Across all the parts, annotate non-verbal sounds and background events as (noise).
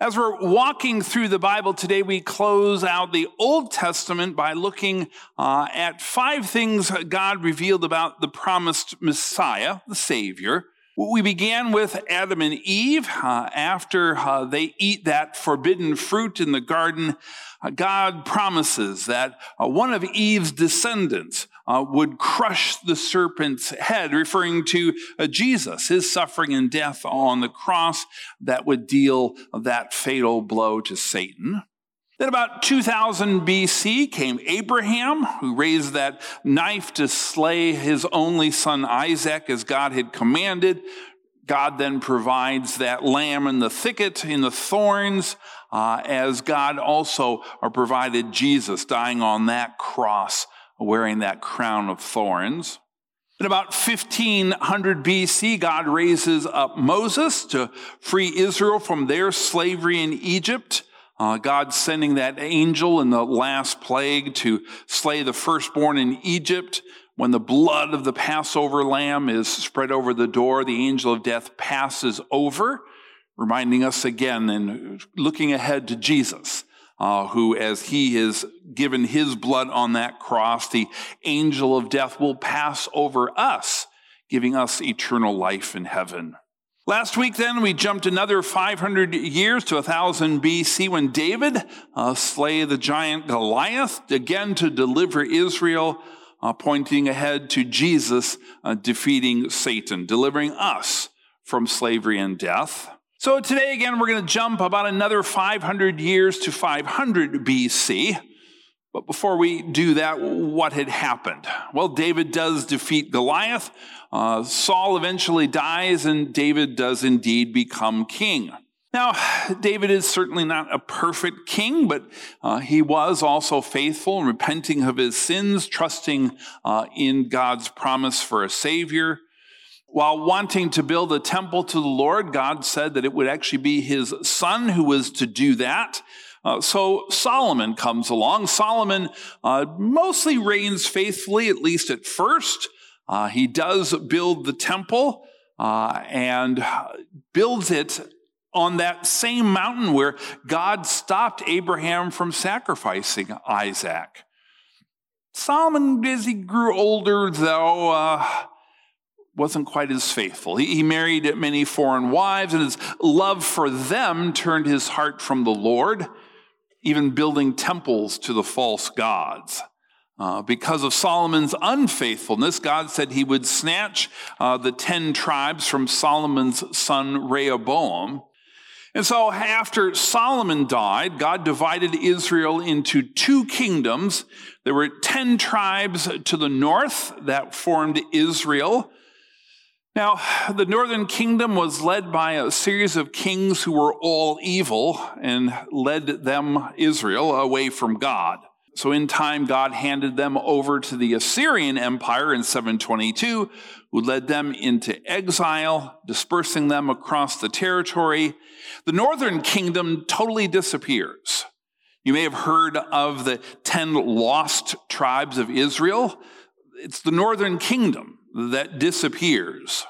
As we're walking through the Bible today, we close out the Old Testament by looking uh, at five things God revealed about the promised Messiah, the Savior. We began with Adam and Eve. Uh, after uh, they eat that forbidden fruit in the garden, uh, God promises that uh, one of Eve's descendants uh, would crush the serpent's head, referring to uh, Jesus, his suffering and death on the cross that would deal that fatal blow to Satan. Then, about 2000 BC, came Abraham, who raised that knife to slay his only son Isaac as God had commanded. God then provides that lamb in the thicket, in the thorns, uh, as God also provided Jesus dying on that cross wearing that crown of thorns. In about 1500 BC, God raises up Moses to free Israel from their slavery in Egypt. Uh, God sending that angel in the last plague to slay the firstborn in Egypt. When the blood of the Passover lamb is spread over the door, the angel of death passes over, reminding us again and looking ahead to Jesus uh, who, as he has given his blood on that cross, the angel of death will pass over us, giving us eternal life in heaven. Last week, then, we jumped another 500 years to 1000 BC when David uh, slay the giant Goliath, again to deliver Israel, uh, pointing ahead to Jesus uh, defeating Satan, delivering us from slavery and death. So today, again, we're going to jump about another 500 years to 500 BC. But before we do that, what had happened? Well, David does defeat Goliath. Uh, Saul eventually dies, and David does indeed become king. Now, David is certainly not a perfect king, but uh, he was also faithful repenting of his sins, trusting uh, in God's promise for a savior. While wanting to build a temple to the Lord, God said that it would actually be his son who was to do that. Uh, so Solomon comes along. Solomon uh, mostly reigns faithfully, at least at first. Uh, he does build the temple uh, and builds it on that same mountain where God stopped Abraham from sacrificing Isaac. Solomon, as he grew older, though, uh, wasn't quite as faithful. He, he, married many foreign wives, and his love for them turned his heart from the Lord, even building temples to the false gods. Uh, because of Solomon's unfaithfulness, God said he would snatch uh, the ten tribes from Solomon's son Rehoboam. And so, after Solomon died, God divided Israel into two kingdoms. There were ten tribes to the north that formed Israel. Now, the northern kingdom was led by a series of kings who were all evil and led them, Israel, away from God. So, in time, God handed them over to the Assyrian Empire in 722, who led them into exile, dispersing them across the territory. The northern kingdom totally disappears. You may have heard of the 10 lost tribes of Israel. It's the northern kingdom that disappears.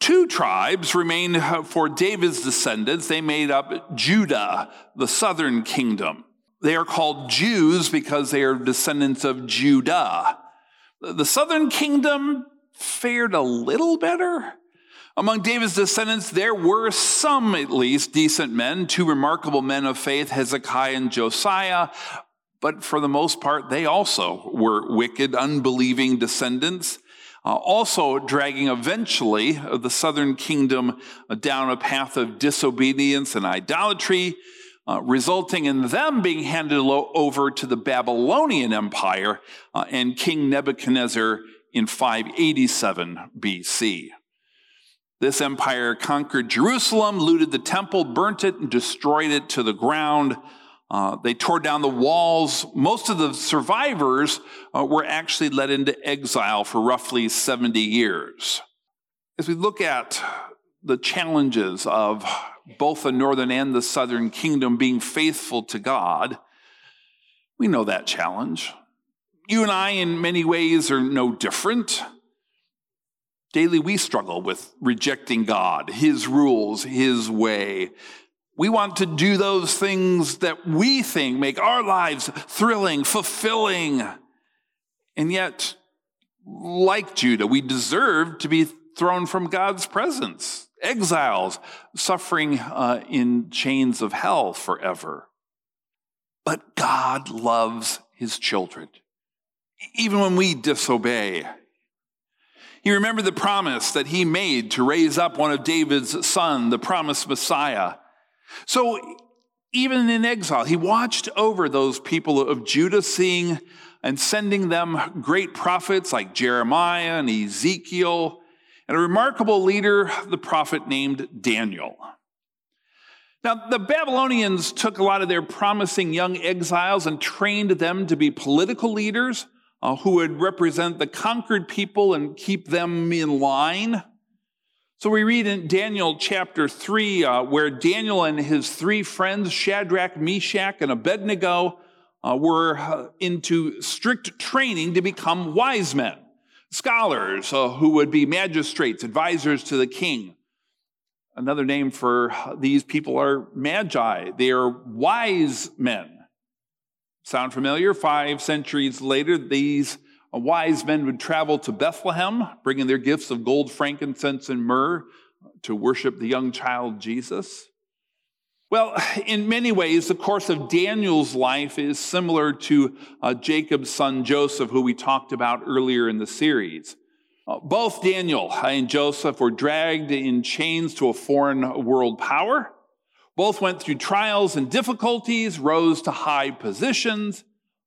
Two tribes remain for David's descendants. They made up Judah, the southern kingdom. They are called Jews because they are descendants of Judah. The southern kingdom fared a little better. Among David's descendants, there were some, at least, decent men, two remarkable men of faith, Hezekiah and Josiah, but for the most part, they also were wicked, unbelieving descendants uh, also dragging eventually the southern kingdom down a path of disobedience and idolatry, uh, resulting in them being handed over to the Babylonian Empire uh, and King Nebuchadnezzar in 587 BC. This empire conquered Jerusalem, looted the temple, burnt it, and destroyed it to the ground. Uh, they tore down the walls. Most of the survivors uh, were actually led into exile for roughly 70 years. As we look at the challenges of both the northern and the southern kingdom being faithful to God, we know that challenge. You and I, in many ways, are no different. Daily, we struggle with rejecting God, His rules, His way, We want to do those things that we think make our lives thrilling, fulfilling. And yet, like Judah, we deserve to be thrown from God's presence, exiles, suffering uh, in chains of hell forever. But God loves his children, even when we disobey. He remembered the promise that he made to raise up one of David's son, the promised Messiah. So even in exile, he watched over those people of Judah, seeing and sending them great prophets like Jeremiah and Ezekiel, and a remarkable leader, the prophet named Daniel. Now, the Babylonians took a lot of their promising young exiles and trained them to be political leaders uh, who would represent the conquered people and keep them in line. So we read in Daniel chapter 3, uh, where Daniel and his three friends, Shadrach, Meshach, and Abednego, uh, were uh, into strict training to become wise men, scholars uh, who would be magistrates, advisors to the king. Another name for these people are magi. They are wise men. Sound familiar? Five centuries later, these wise men would travel to Bethlehem, bringing their gifts of gold, frankincense, and myrrh to worship the young child Jesus. Well, in many ways, the course of Daniel's life is similar to uh, Jacob's son Joseph, who we talked about earlier in the series. Uh, both Daniel and Joseph were dragged in chains to a foreign world power. Both went through trials and difficulties, rose to high positions.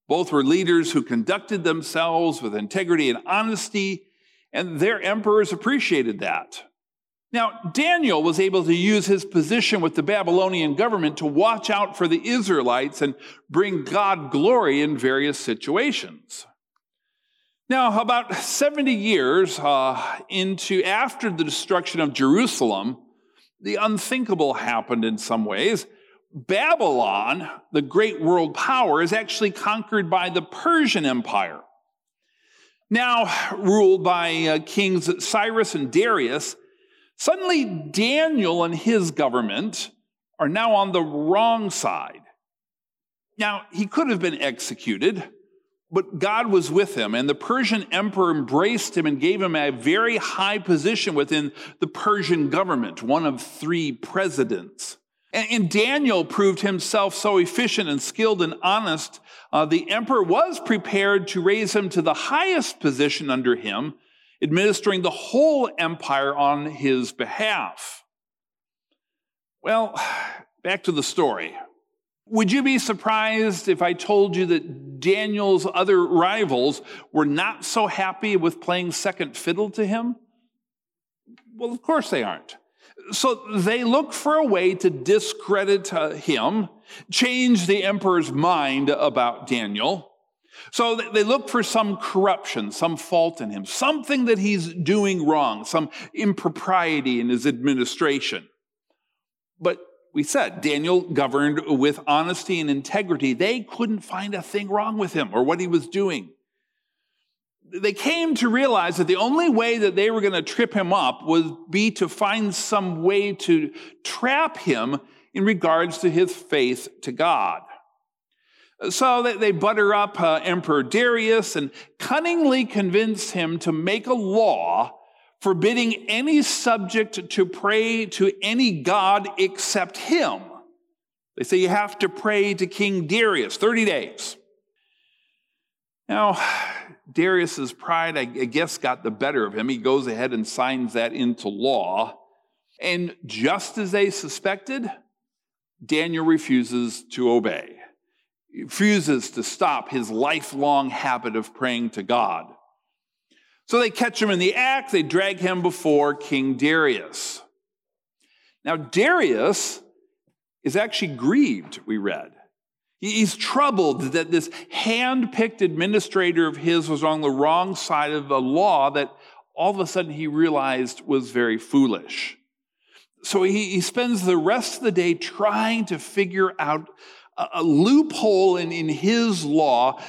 Both were leaders who conducted themselves with integrity and honesty, and their emperors appreciated that. Now, Daniel was able to use his position with the Babylonian government to watch out for the Israelites and bring God glory in various situations. Now, about 70 years uh, into after the destruction of Jerusalem, the unthinkable happened in some ways. Babylon, the great world power, is actually conquered by the Persian Empire. Now ruled by uh, kings Cyrus and Darius, suddenly Daniel and his government are now on the wrong side. Now, he could have been executed, but God was with him, and the Persian emperor embraced him and gave him a very high position within the Persian government, one of three presidents. And, Daniel proved himself so efficient and skilled and honest, uh, the emperor was prepared to raise him to the highest position under him, administering the whole empire on his behalf. Well, (sighs) back to the story. Would you be surprised if I told you that Daniel's other rivals were not so happy with playing second fiddle to him? Well, of course they aren't. So they look for a way to discredit uh, him, change the emperor's mind about Daniel. So they look for some corruption, some fault in him, something that he's doing wrong, some impropriety in his administration. But we said Daniel governed with honesty and integrity. They couldn't find a thing wrong with him or what he was doing. They came to realize that the only way that they were going to trip him up would be to find some way to trap him in regards to his faith to God. So they butter up uh, Emperor Darius and cunningly convince him to make a law forbidding any subject to pray to any god except him. They say you have to pray to King Darius 30 days. Now, Darius's pride, I guess, got the better of him. He goes ahead and signs that into law. And just as they suspected, Daniel refuses to obey. He refuses to stop his lifelong habit of praying to God. So they catch him in the act, they drag him before King Darius. Now, Darius is actually grieved, we read. He's troubled that this hand picked administrator of his was on the wrong side of the law that all of a sudden he realized was very foolish. So he, he spends the rest of the day trying to figure out a, a loophole in, in his law,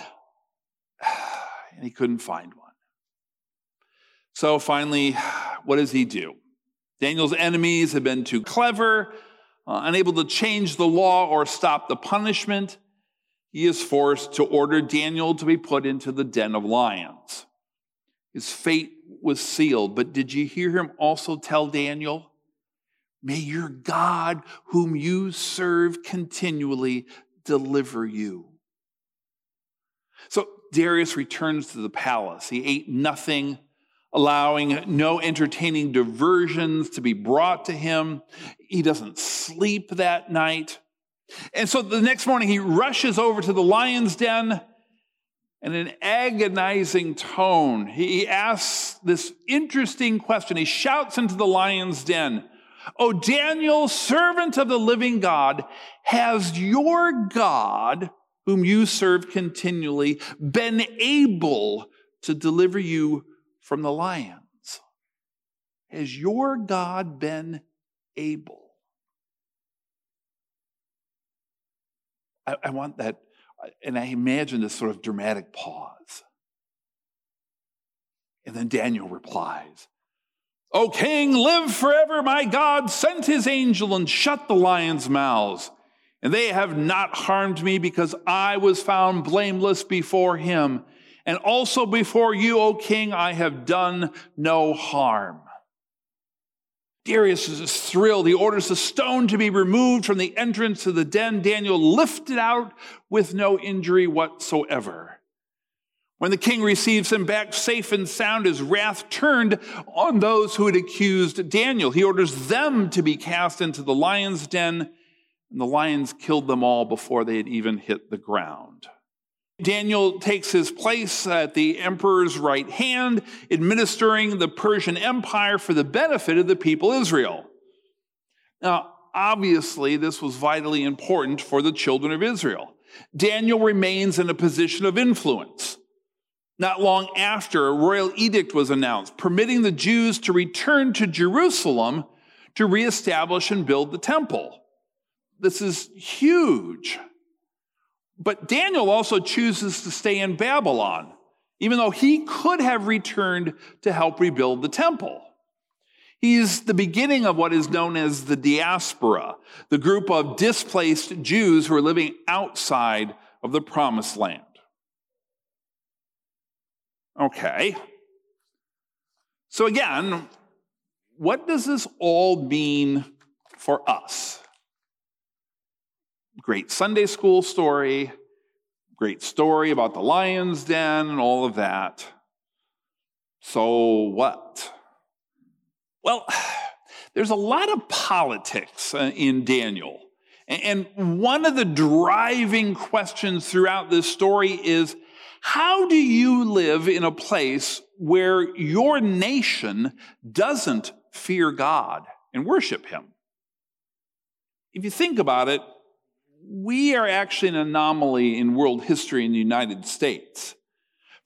(sighs) and he couldn't find one. So finally, (sighs) what does he do? Daniel's enemies have been too clever. Uh, unable to change the law or stop the punishment, he is forced to order Daniel to be put into the den of lions. His fate was sealed, but did you hear him also tell Daniel, May your God, whom you serve continually, deliver you. So Darius returns to the palace. He ate nothing, allowing no entertaining diversions to be brought to him. He doesn't sleep that night. And so the next morning, he rushes over to the lion's den and in an agonizing tone, he asks this interesting question. He shouts into the lion's den, O Daniel, servant of the living God, has your God, whom you serve continually, been able to deliver you from the lions? Has your God been able? I, I want that, and I imagine this sort of dramatic pause. And then Daniel replies, O king, live forever. My God sent his angel and shut the lions' mouths. And they have not harmed me because I was found blameless before him. And also before you, O king, I have done no harm. Darius is thrilled. He orders the stone to be removed from the entrance to the den. Daniel lifted out with no injury whatsoever. When the king receives him back safe and sound, his wrath turned on those who had accused Daniel. He orders them to be cast into the lion's den, and the lions killed them all before they had even hit the ground. Daniel takes his place at the emperor's right hand, administering the Persian Empire for the benefit of the people Israel. Now, obviously, this was vitally important for the children of Israel. Daniel remains in a position of influence. Not long after, a royal edict was announced permitting the Jews to return to Jerusalem to reestablish and build the temple. This is huge. But Daniel also chooses to stay in Babylon, even though he could have returned to help rebuild the temple. He's the beginning of what is known as the diaspora, the group of displaced Jews who are living outside of the promised land. Okay. So, again, what does this all mean for us? Great Sunday school story, great story about the lion's den and all of that. So what? Well, (sighs) there's a lot of politics uh, in Daniel. And one of the driving questions throughout this story is how do you live in a place where your nation doesn't fear God and worship Him? If you think about it, we are actually an anomaly in world history in the United States.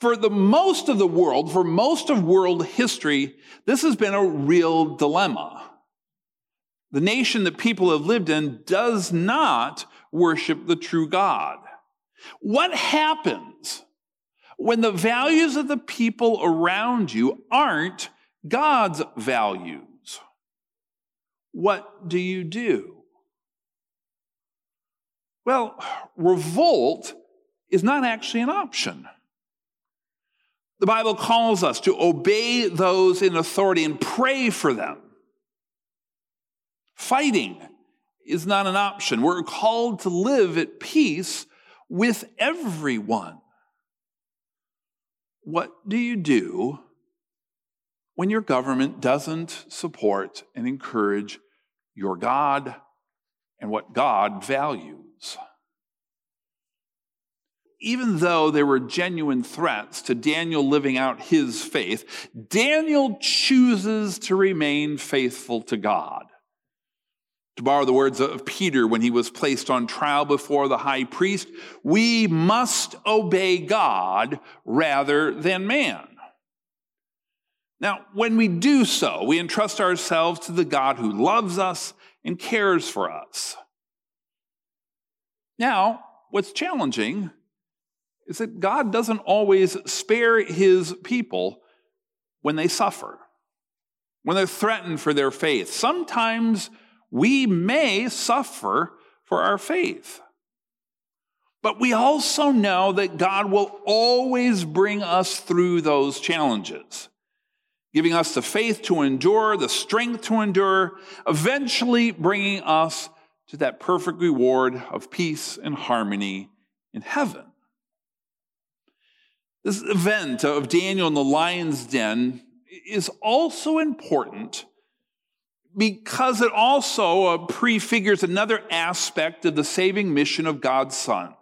For the most of the world, for most of world history, this has been a real dilemma. The nation that people have lived in does not worship the true God. What happens when the values of the people around you aren't God's values? What do you do? Well, revolt is not actually an option. The Bible calls us to obey those in authority and pray for them. Fighting is not an option. We're called to live at peace with everyone. What do you do when your government doesn't support and encourage your God and what God values? Even though there were genuine threats to Daniel living out his faith, Daniel chooses to remain faithful to God. To borrow the words of Peter when he was placed on trial before the high priest, we must obey God rather than man. Now, when we do so, we entrust ourselves to the God who loves us and cares for us. Now, what's challenging is that God doesn't always spare his people when they suffer, when they're threatened for their faith. Sometimes we may suffer for our faith. But we also know that God will always bring us through those challenges, giving us the faith to endure, the strength to endure, eventually bringing us to that perfect reward of peace and harmony in heaven. This event of Daniel in the lion's den is also important because it also uh, prefigures another aspect of the saving mission of God's Son.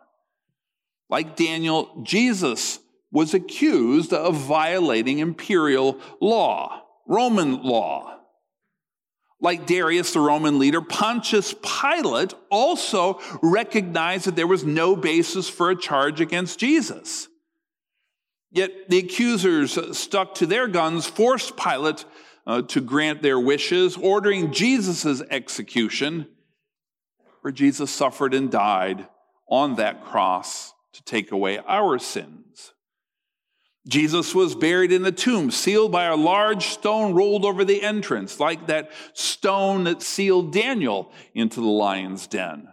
Like Daniel, Jesus was accused of violating imperial law, Roman law. Like Darius, the Roman leader, Pontius Pilate also recognized that there was no basis for a charge against Jesus. Yet the accusers stuck to their guns, forced Pilate uh, to grant their wishes, ordering Jesus' execution, where Jesus suffered and died on that cross to take away our sins. Jesus was buried in a tomb, sealed by a large stone rolled over the entrance, like that stone that sealed Daniel into the lion's den.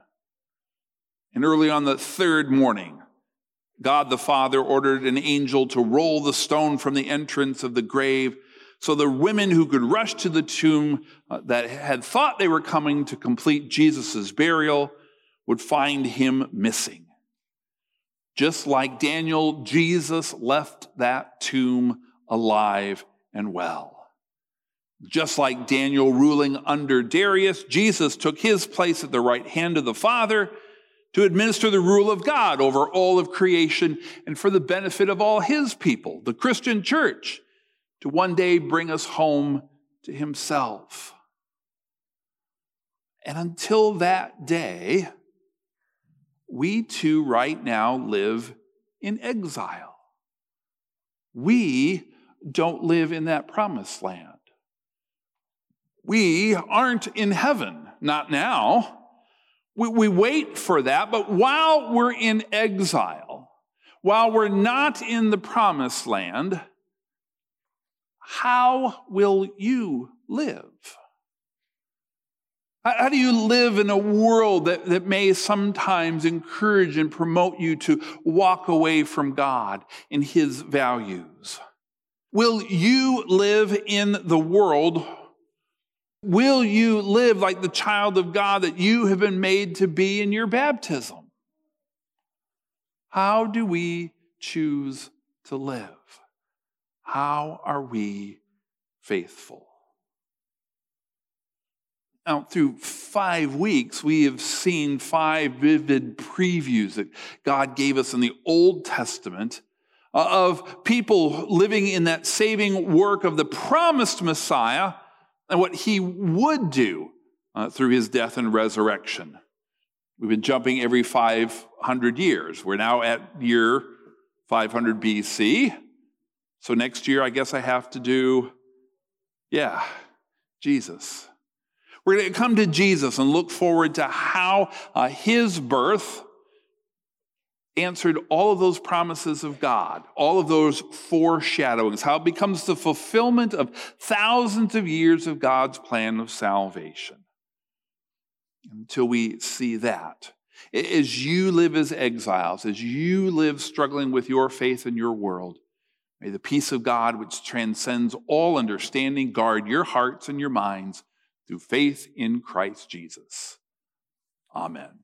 And early on the third morning, God the Father ordered an angel to roll the stone from the entrance of the grave so the women who could rush to the tomb uh, that had thought they were coming to complete Jesus' burial would find him missing. Just like Daniel, Jesus left that tomb alive and well. Just like Daniel ruling under Darius, Jesus took his place at the right hand of the Father to administer the rule of God over all of creation and for the benefit of all his people, the Christian church, to one day bring us home to himself. And until that day, we too, right now, live in exile. We don't live in that promised land. We aren't in heaven, not now. We, we wait for that, but while we're in exile, while we're not in the promised land, how will you live? How do you live in a world that, that may sometimes encourage and promote you to walk away from God and His values? Will you live in the world? Will you live like the child of God that you have been made to be in your baptism? How do we choose to live? How are we faithful? Now, through five weeks, we have seen five vivid previews that God gave us in the Old Testament uh, of people living in that saving work of the promised Messiah and what he would do uh, through his death and resurrection. We've been jumping every 500 years. We're now at year 500 BC. So next year, I guess I have to do, yeah, Jesus. We're going to come to Jesus and look forward to how uh, his birth answered all of those promises of God, all of those foreshadowings, how it becomes the fulfillment of thousands of years of God's plan of salvation. Until we see that. As you live as exiles, as you live struggling with your faith in your world, may the peace of God, which transcends all understanding, guard your hearts and your minds through faith in Christ Jesus. Amen.